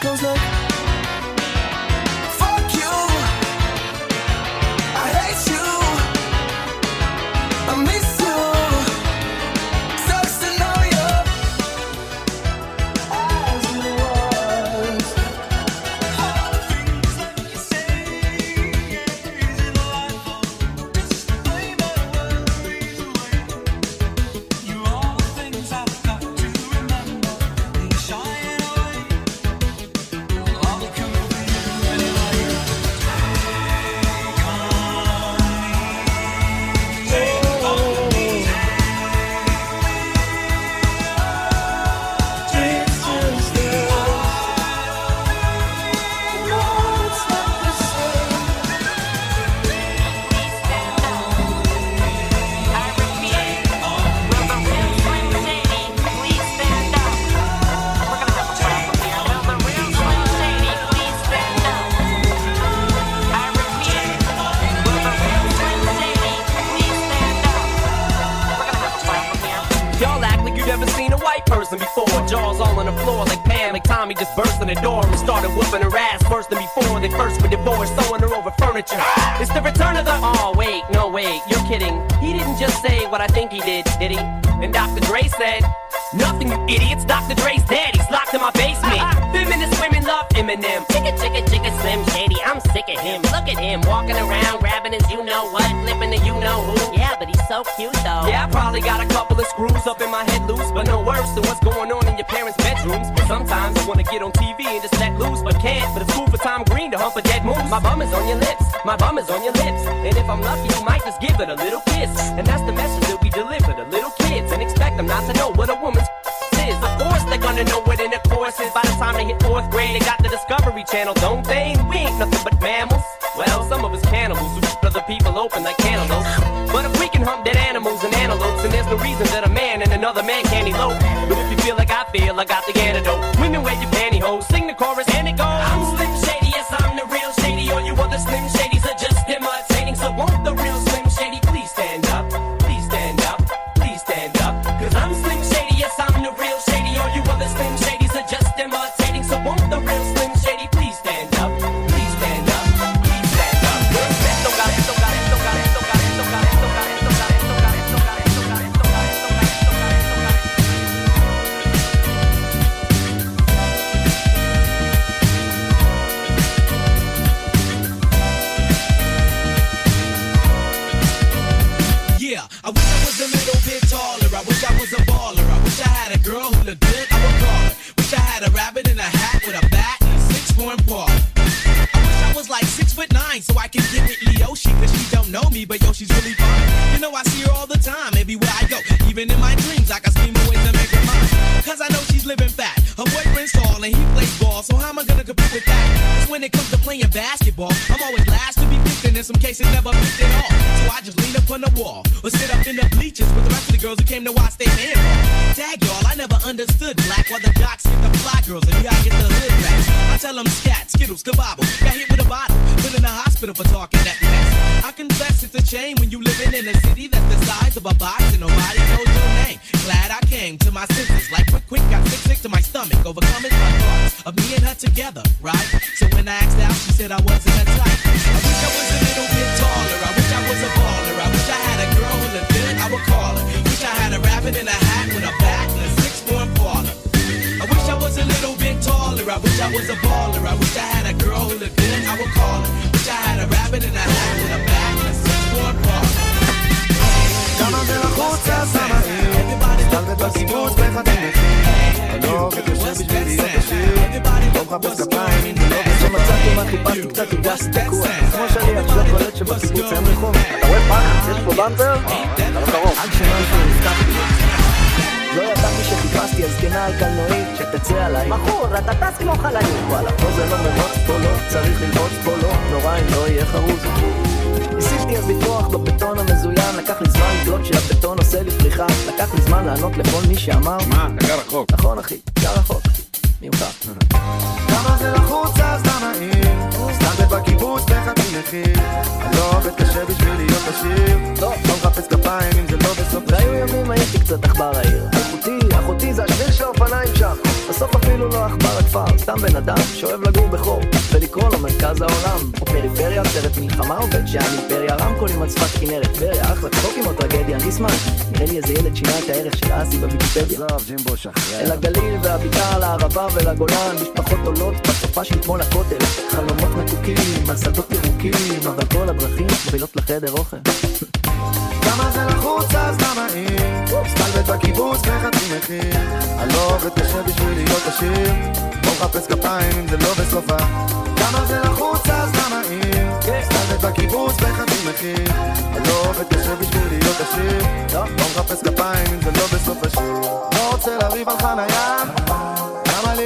goes like Kenny Low. But if you feel like I feel, I got the antidote. Women, where you אתה לא קרוב עד שמשהו נפתחתי לא ידעתי שחיפשתי הזקנה על קלנועית שתצא עליי. בחור, אתה טס כמו חללית. וואלה, פה זה לא מרוץ, פה לא צריך ללחוץ, פה לא. נורא אם לא יהיה חרוז. ניסיתי אז לטרוח בבטון המזוין לקח לי זמן לגלות שהבטון עושה לי פריחה. לקח לי זמן לענות לכל מי שאמר. מה, אתה גר רחוק. נכון אחי, גר רחוק ממך כמה זה לחוץ? אז למה אם סטנדרט בקיבוץ בחצי מחיר אני לא עובד קשה בשביל להיות עשיר. לא. לא מחפש כפיים אם זה לא בסוף והיו ימים הייתי קצת עכבר העיר. אחותי, אחותי זה השביל של האופניים שם. בסוף אפילו לא עכבר הכפר. סתם בן אדם שאוהב לגור בחור ולקרוא לו מרכז העולם. או פריפריה, סרט מלחמה או בית שאן אימפריה. רמקולים על שפת כנרת טבריה אחלה צחוקים או טרגדיה ניסמן נראה לי איזה ילד שינה את הערך של אסי בוויקיפדיה. עזוב ג'ימבו שחרר. אל הגליל והבקעה לערבה ולגולן. משפחות עולות בסופה של כמו לכותל. חלומות מתוקים על שדות ירוקים אבל כל הדרכים מובילות לחדר אוכל. כמה זה לחוץ אז למה אם סטלבט בקיבוץ בחצי מחיר. עובד קשה בשביל להיות עשיר. לא מחפש כפיים אם זה לא בסופה. כמה זה לחוץ אז למה אם סטלבט בקיבוץ בחצי מחיר. עובד קשה בשביל להיות עשיר. לא מחפש כפיים אם זה לא בסוף השיר. לא רוצה לריב על חנייה. למה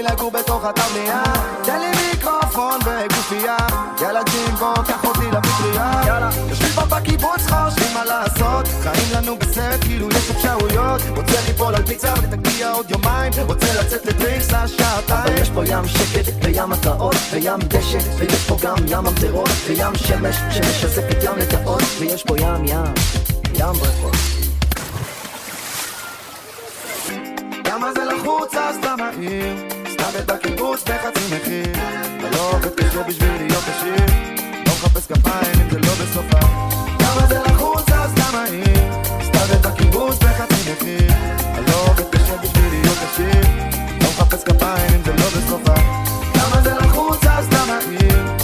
לי לגור בתוך התבנייה? תן לי מיקרופון וגופייה. יאללה ג'ימבו, קח אותי לפטריה. יאללה. יושבים פה בקיבוץ חושבים מה לעשות. חיים לנו בסרט כאילו יש אפשרויות. רוצה ליפול על פיצה ותגיע עוד יומיים. רוצה לצאת לדרינקס אבל לשעתיים יש פה ים שקט וים התרעות וים דשא ויש פה גם ים ממטרות וים שמש שמשזפת ים לטאות ויש פה ים ים ים בריכות כמה זה לחוץ? אז למה עיר? סטלבט בקיבוץ בחצי מחיר. אתה לא עובד קשה בשביל להיות עשיר. לא מחפש כפיים אם זה לא בסופה. כמה זה לחוץ אז למה עיר? סטלבט בקיבוץ בחצי מחיר. אתה לא עובד קשה בשביל להיות עשיר. לא מחפש כפיים אם זה לא בסופה. כמה זה לחוץ אז למה עיר?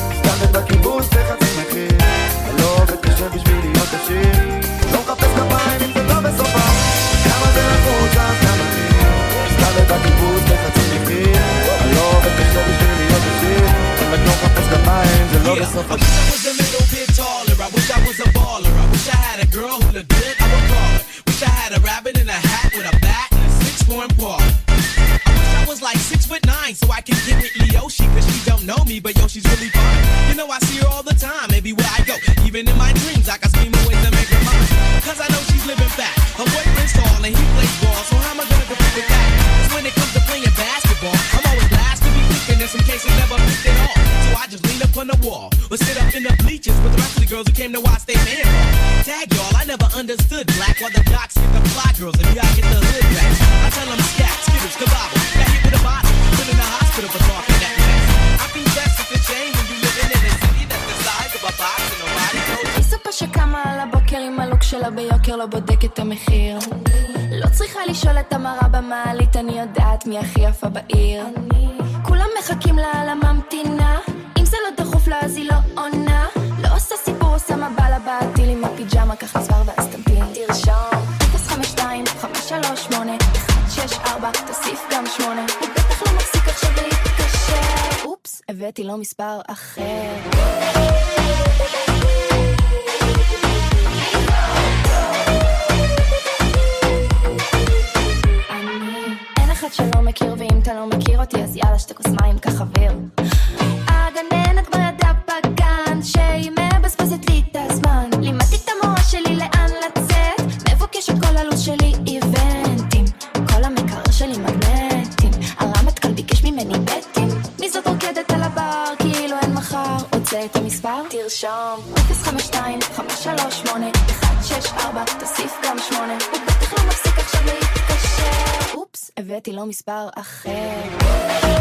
myself. I wish I was a little bit taller. I wish I was a baller. I wish I had a girl who looked good. I would call her. Wish I had a rabbit in a hat with a bat and a six form ball. I wish I was like six foot nine so I can get with Yoshi, cause she don't know me but yo she's really fine you know I see her all the time everywhere I go even in my dreams I got scheme ways to make her mine cause I know she's living fat her boyfriend's tall and he plays ball so how am I gonna compete with that cause when it comes to playing basketball I'm always last to be picking in some cases never picked at all so I just lean up on the wall or sit up in the bleachers with the rest of the girls who came to watch their man ball. Tag y'all, I never understood black while the jocks get the fly girls and y'all get the hood rats. I tell them scat, skittles, kabobble, got hit with a bottle, put in the hospital for talking that mess. I confess it's a shame when you living in a city that's the size of a box and nobody knows היא סופה שקמה על הבוקר עם הלוק שלה ביוקר לא בודק את המחיר לא צריכה לשאול את המראה במעלית אני יודעת מי הכי יפה בעיר כולם הבאתי לו מספר אחר. אחד שלא מכיר ואם אתה לא מכיר אותי אז יאללה שתי כוס מים קח אוויר הגננת כבר ידעה בגן שהיא מבזבזת הבאתי לו מספר אחר.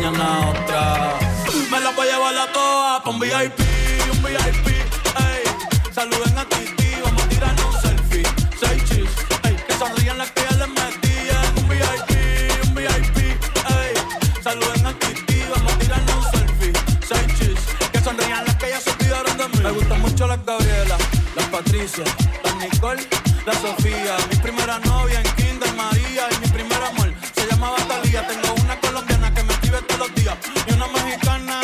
Me la voy a llevar a todas con VIP, un VIP, ey. Saluden a Titi, vamos a tirarnos un selfie. Seis chis, ey. Que sonrían las que ya les metían. Un VIP, un VIP, ey. Saluden a Titi, vamos a tirarnos un selfie. Seis chis, que sonrían las que ya se olvidaron de mí. Me gustan mucho las Gabriela, las Patricia, las Nicole, la Sofía. Mi primera novia en Kinder María. Y una mexicana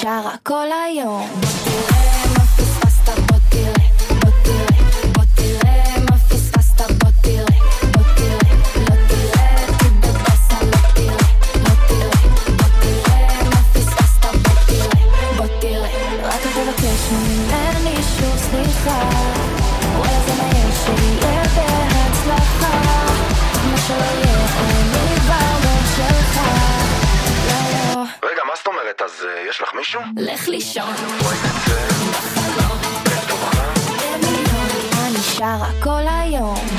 שרה כל היום. בוא תראה מה... הולך לישון. אני שרה כל היום.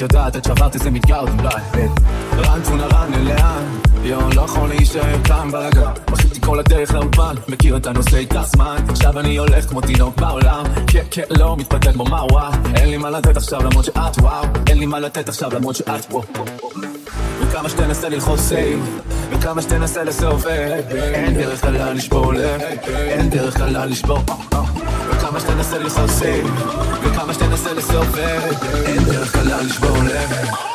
יודעת, את שברת איזה מדגר עוד אולי. רן תונה רן לאן? יואו, לא יכול להישאר כאן בלגה. בכיתי כל הדרך לאולפן, מכיר את הנושא איתך זמן. עכשיו אני הולך כמו תינוק בעולם. כן, כן, לא מתפתח בו מה וואו. אין לי מה לתת עכשיו למרות שאת וואו. אין לי מה לתת עכשיו למרות שאת וואו. וכמה שתנסה ללחוץ סייב, וכמה שתנסה לסובב. אין דרך קלה לשבור לב, אין דרך קלה לשבור. אה, אה. וכמה שתנסה ללחוץ סייב. כמה שתנסה לסרפר כן. אין דרך קלה לשבור לב.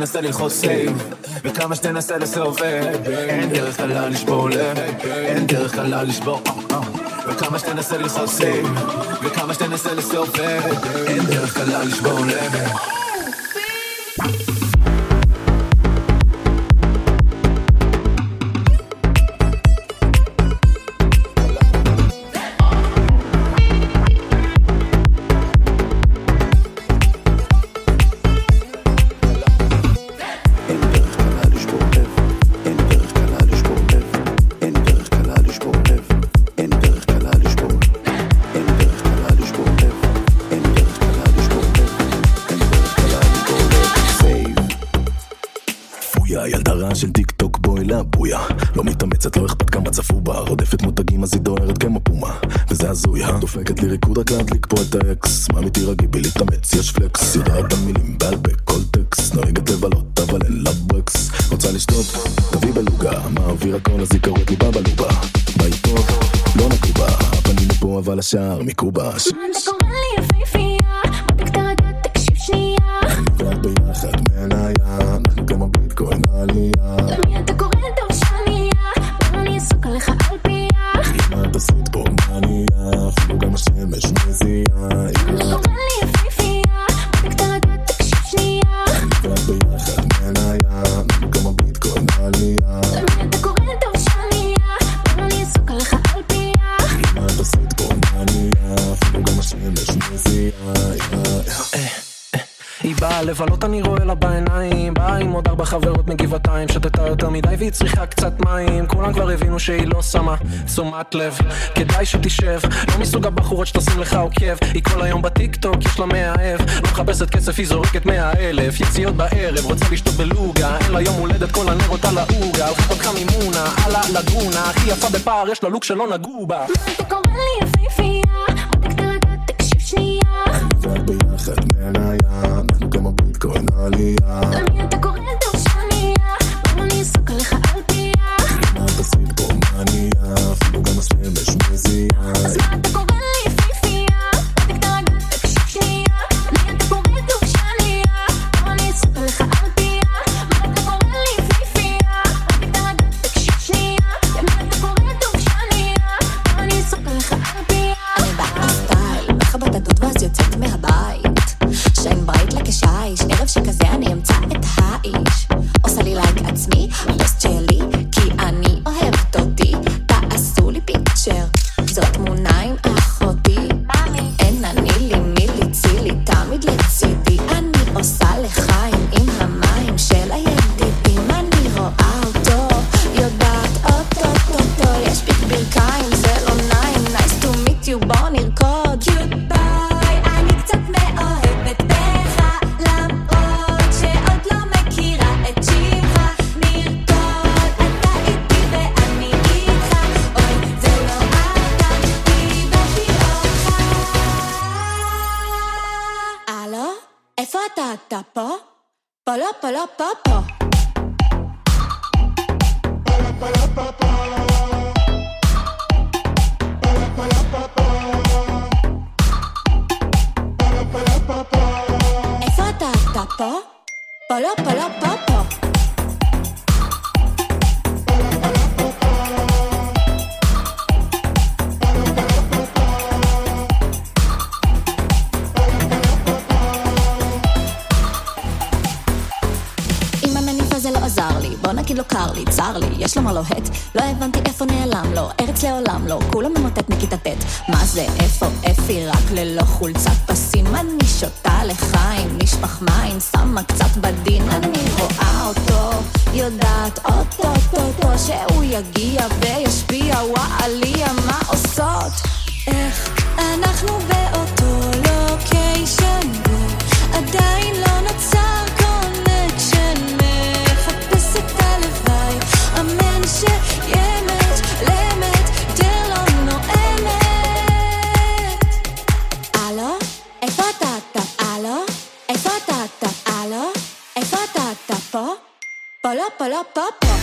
שתנסה ללחוץ save, וכמה שתנסה לסובב, אין דרך קלה לשבור לב, אין דרך קלה לשבור, אה, אה. וכמה שתנסה ללחוץ save, וכמה שתנסה לסובב, אין דרך קלה לשבור לב. איתה קצת מים, כולם כבר הבינו שהיא לא שמה תשומת לב. כדאי שתשב, לא מסוג הבחורות שתשים לך עוקב, היא כל היום בטיקטוק, יש לה מאהב, לא מחפשת כסף, היא זורקת מאה אלף, יציאות בערב, רוצה לשתות בלוגה, אין לה יום הולדת, כל הנרות על העוגה, על חפתך ממונה, על הלגונה, הכי יפה בפער, יש לה לוק שלא נגעו בה. מה אתה קורא לי יפהפייה, בודק תרגע, תקשיב שנייה. ביחד מניה, אנחנו גם הביטקוין עלייה. למי אתה קורא? מה זה איפה אפי רק ללא חולצת פסים. אני שותה לחיים נשפך מים שמה קצת בדין. אני רואה אותו יודעת אוטוטוטו שהוא יגיע וישפיע. וואליה מה עושות? איך אנחנו באותו לוקיישן? עדיין לא נצא pa la pa la pa pa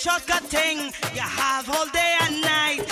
shortcut thing. You have all day and night.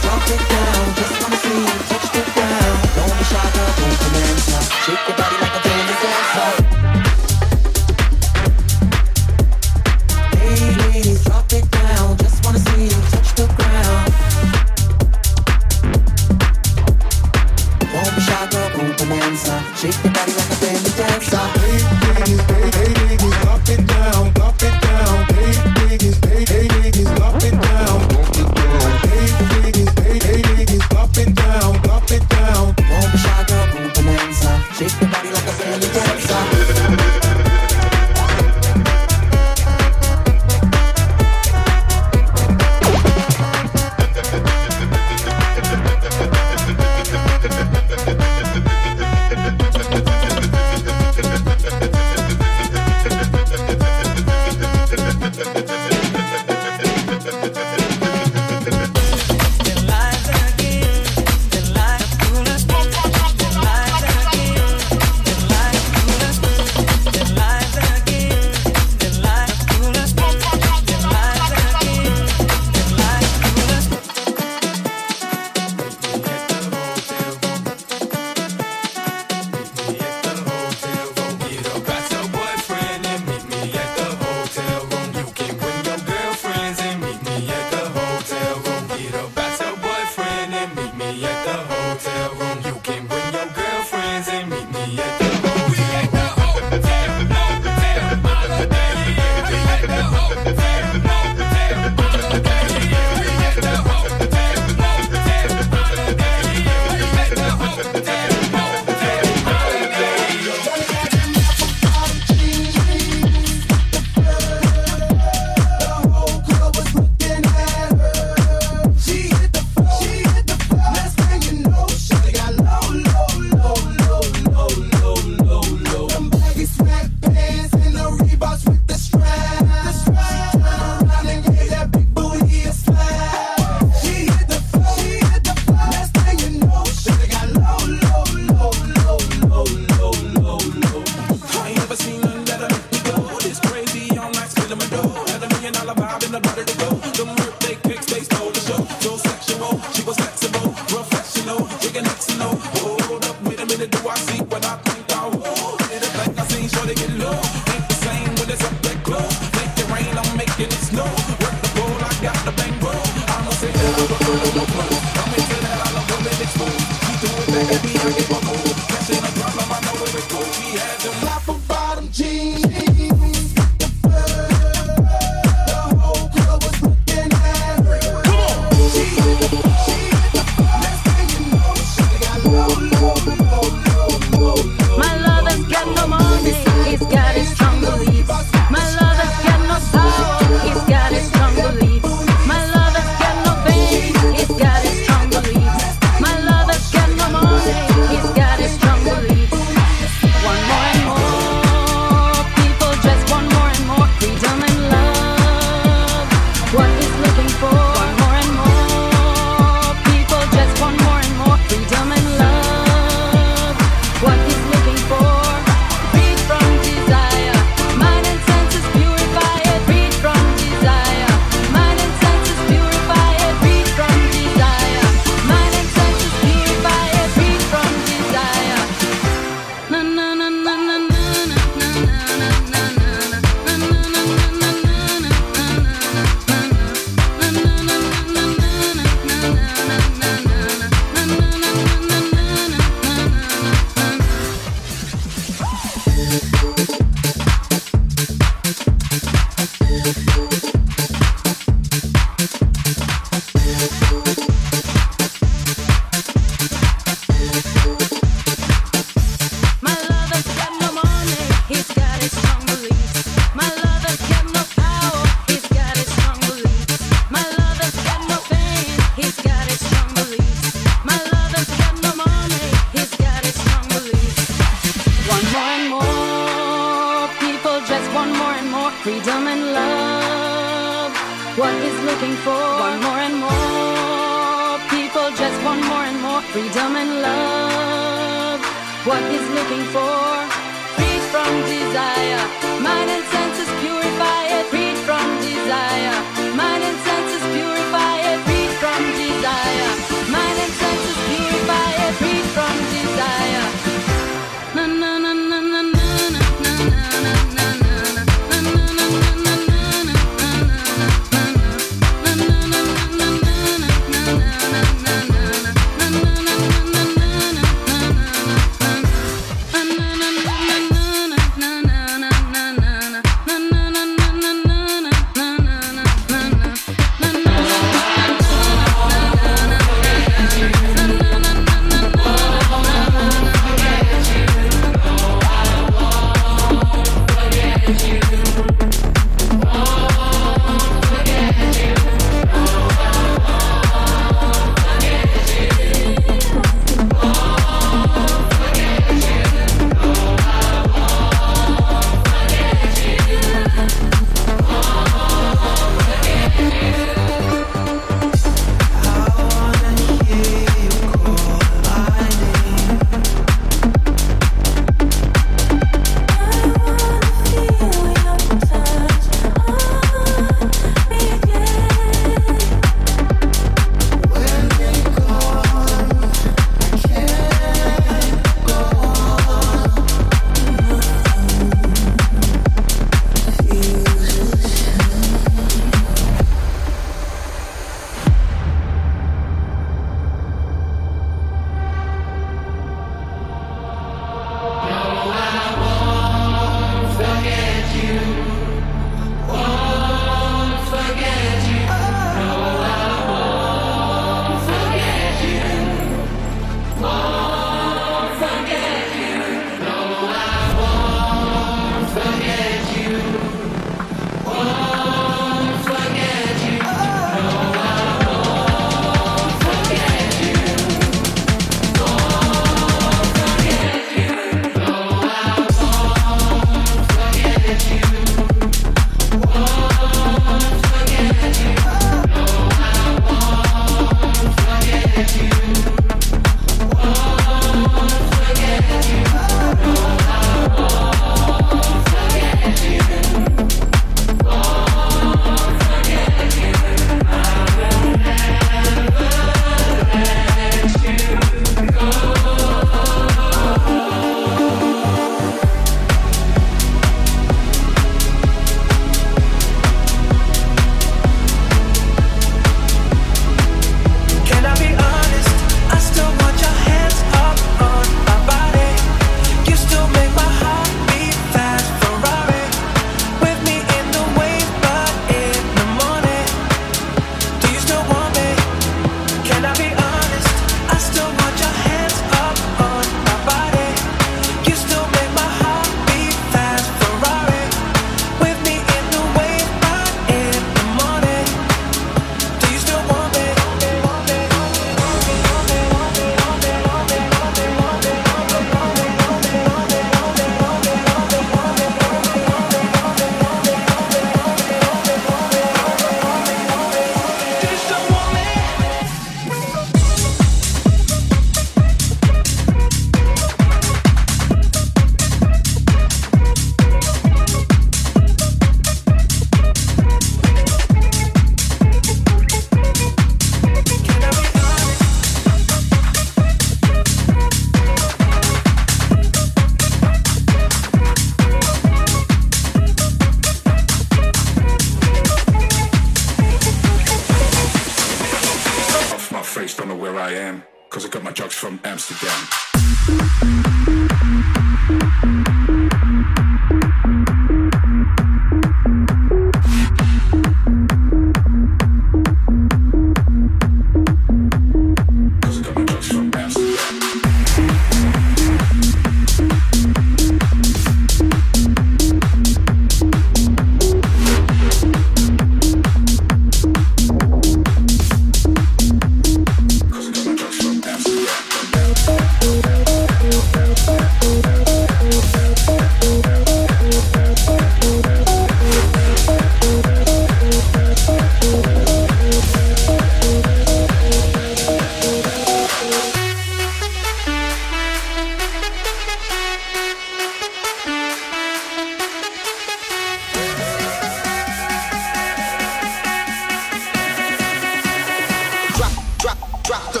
drop the